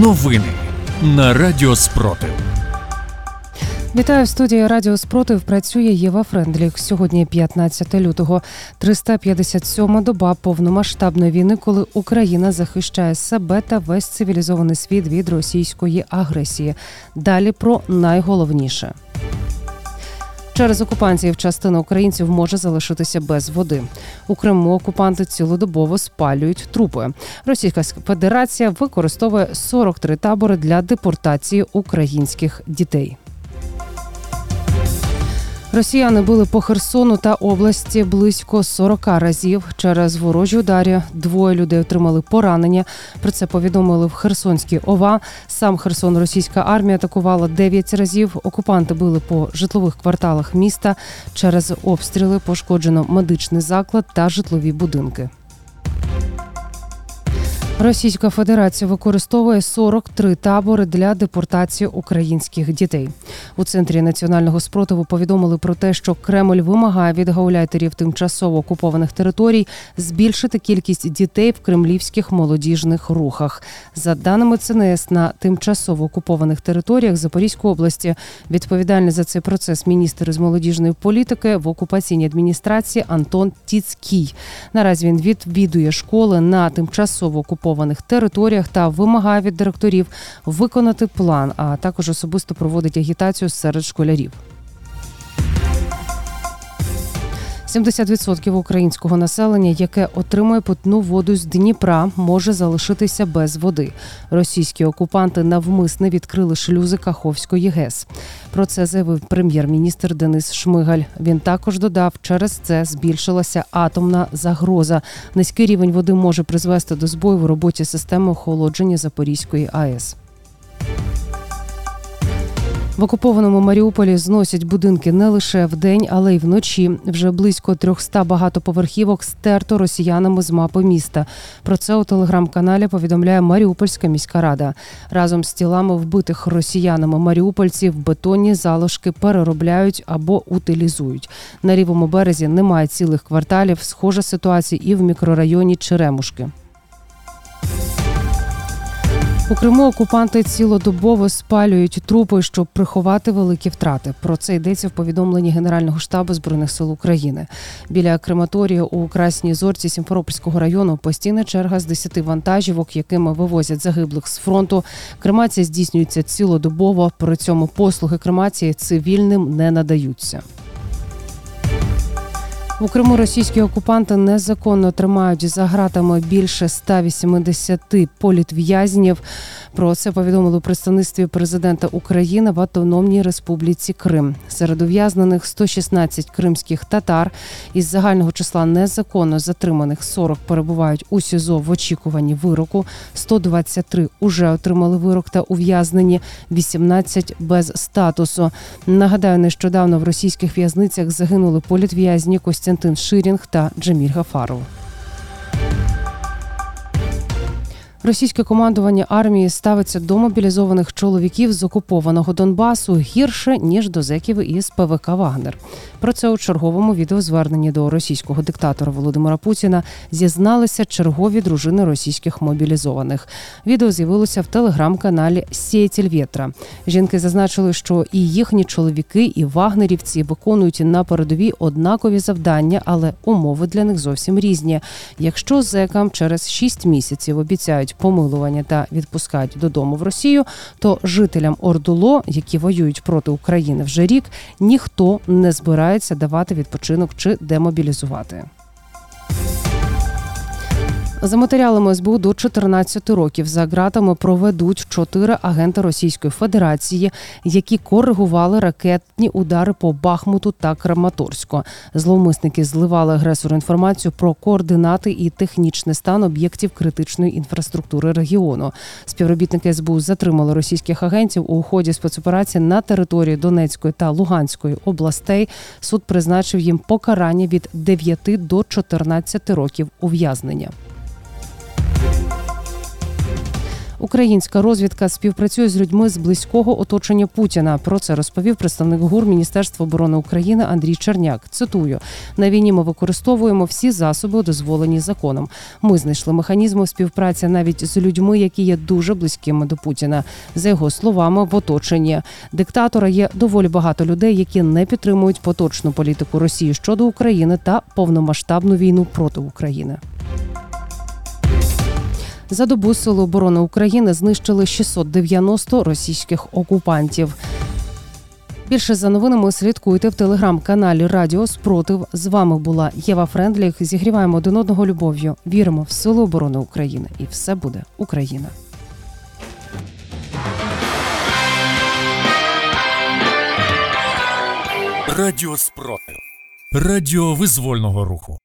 Новини на Радіо Спротив. Вітаю в студії Радіо Спротив. Працює Єва Френдлік. Сьогодні 15 лютого, 357-ма доба повномасштабної війни, коли Україна захищає себе та весь цивілізований світ від російської агресії. Далі про найголовніше. Через окупацію частина українців може залишитися без води. У Криму окупанти цілодобово спалюють трупи. Російська Федерація використовує 43 табори для депортації українських дітей. Росіяни били по Херсону та області близько 40 разів. Через ворожі ударі двоє людей отримали поранення. Про це повідомили в Херсонській ОВА. Сам Херсон російська армія атакувала 9 разів. Окупанти били по житлових кварталах міста. Через обстріли пошкоджено медичний заклад та житлові будинки. Російська Федерація використовує 43 табори для депортації українських дітей. У центрі національного спротиву повідомили про те, що Кремль вимагає від гауляйтерів тимчасово окупованих територій збільшити кількість дітей в кремлівських молодіжних рухах. За даними ЦНС, на тимчасово окупованих територіях Запорізької області відповідальний за цей процес міністр з молодіжної політики в окупаційній адміністрації Антон Тіцький. Наразі він відвідує школи на тимчасово окупованих окупованих територіях та вимагає від директорів виконати план, а також особисто проводить агітацію серед школярів. 70% українського населення, яке отримує питну воду з Дніпра, може залишитися без води. Російські окупанти навмисне відкрили шлюзи Каховської ГЕС. Про це заявив прем'єр-міністр Денис Шмигаль. Він також додав, через це збільшилася атомна загроза. Низький рівень води може призвести до збою в роботі системи охолодження Запорізької АЕС. В окупованому Маріуполі зносять будинки не лише вдень, але й вночі. Вже близько 300 багатоповерхівок стерто росіянами з мапи міста. Про це у телеграм-каналі повідомляє Маріупольська міська рада. Разом з тілами вбитих росіянами маріупольців бетонні залишки переробляють або утилізують. На лівому березі немає цілих кварталів. Схожа ситуація і в мікрорайоні Черемушки. У Криму окупанти цілодобово спалюють трупи, щоб приховати великі втрати. Про це йдеться в повідомленні Генерального штабу збройних сил України. Біля крематорії у Красній Зорці Сімферопольського району постійна черга з 10 вантажівок, якими вивозять загиблих з фронту. Кремація здійснюється цілодобово. При цьому послуги кремації цивільним не надаються. У Криму російські окупанти незаконно тримають за гратами більше 180 політв'язнів. Про це повідомили у представництві президента України в Автономній Республіці Крим. Серед ув'язнених 116 кримських татар із загального числа незаконно затриманих 40 перебувають у СІЗО в очікуванні вироку. 123 уже отримали вирок та ув'язнені, 18 без статусу. Нагадаю, нещодавно в російських в'язницях загинули політв'язні Костянтин Ширінг та Джеміль Гафаров. Російське командування армії ставиться до мобілізованих чоловіків з окупованого Донбасу гірше ніж до зеків із ПВК Вагнер. Про це у черговому відеозверненні до російського диктатора Володимира Путіна зізналися чергові дружини російських мобілізованих. Відео з'явилося в телеграм-каналі Сєтіль Вєтра. Жінки зазначили, що і їхні чоловіки, і вагнерівці виконують на передовій однакові завдання, але умови для них зовсім різні. Якщо зекам через 6 місяців обіцяють помилування та відпускають додому в Росію, то жителям Ордуло, які воюють проти України вже рік, ніхто не збирається давати відпочинок чи демобілізувати. За матеріалами СБУ до 14 років за ґратами проведуть чотири агенти Російської Федерації, які коригували ракетні удари по Бахмуту та Краматорську. Зловмисники зливали агресору інформацію про координати і технічний стан об'єктів критичної інфраструктури регіону. Співробітники СБУ затримали російських агентів у ході спецоперації на території Донецької та Луганської областей. Суд призначив їм покарання від 9 до 14 років ув'язнення. Українська розвідка співпрацює з людьми з близького оточення Путіна. Про це розповів представник ГУР Міністерства оборони України Андрій Черняк. Цитую: на війні ми використовуємо всі засоби, дозволені законом. Ми знайшли механізми співпраці навіть з людьми, які є дуже близькими до Путіна. За його словами, в оточенні диктатора є доволі багато людей, які не підтримують поточну політику Росії щодо України та повномасштабну війну проти України. За добу Сили оборони України знищили 690 російських окупантів. Більше за новинами слідкуйте в телеграм-каналі Радіо Спротив. З вами була Єва Френдліх. Зігріваємо один одного любов'ю. Віримо в силу оборони України, і все буде Україна. Радіо спротив. Радіо визвольного руху.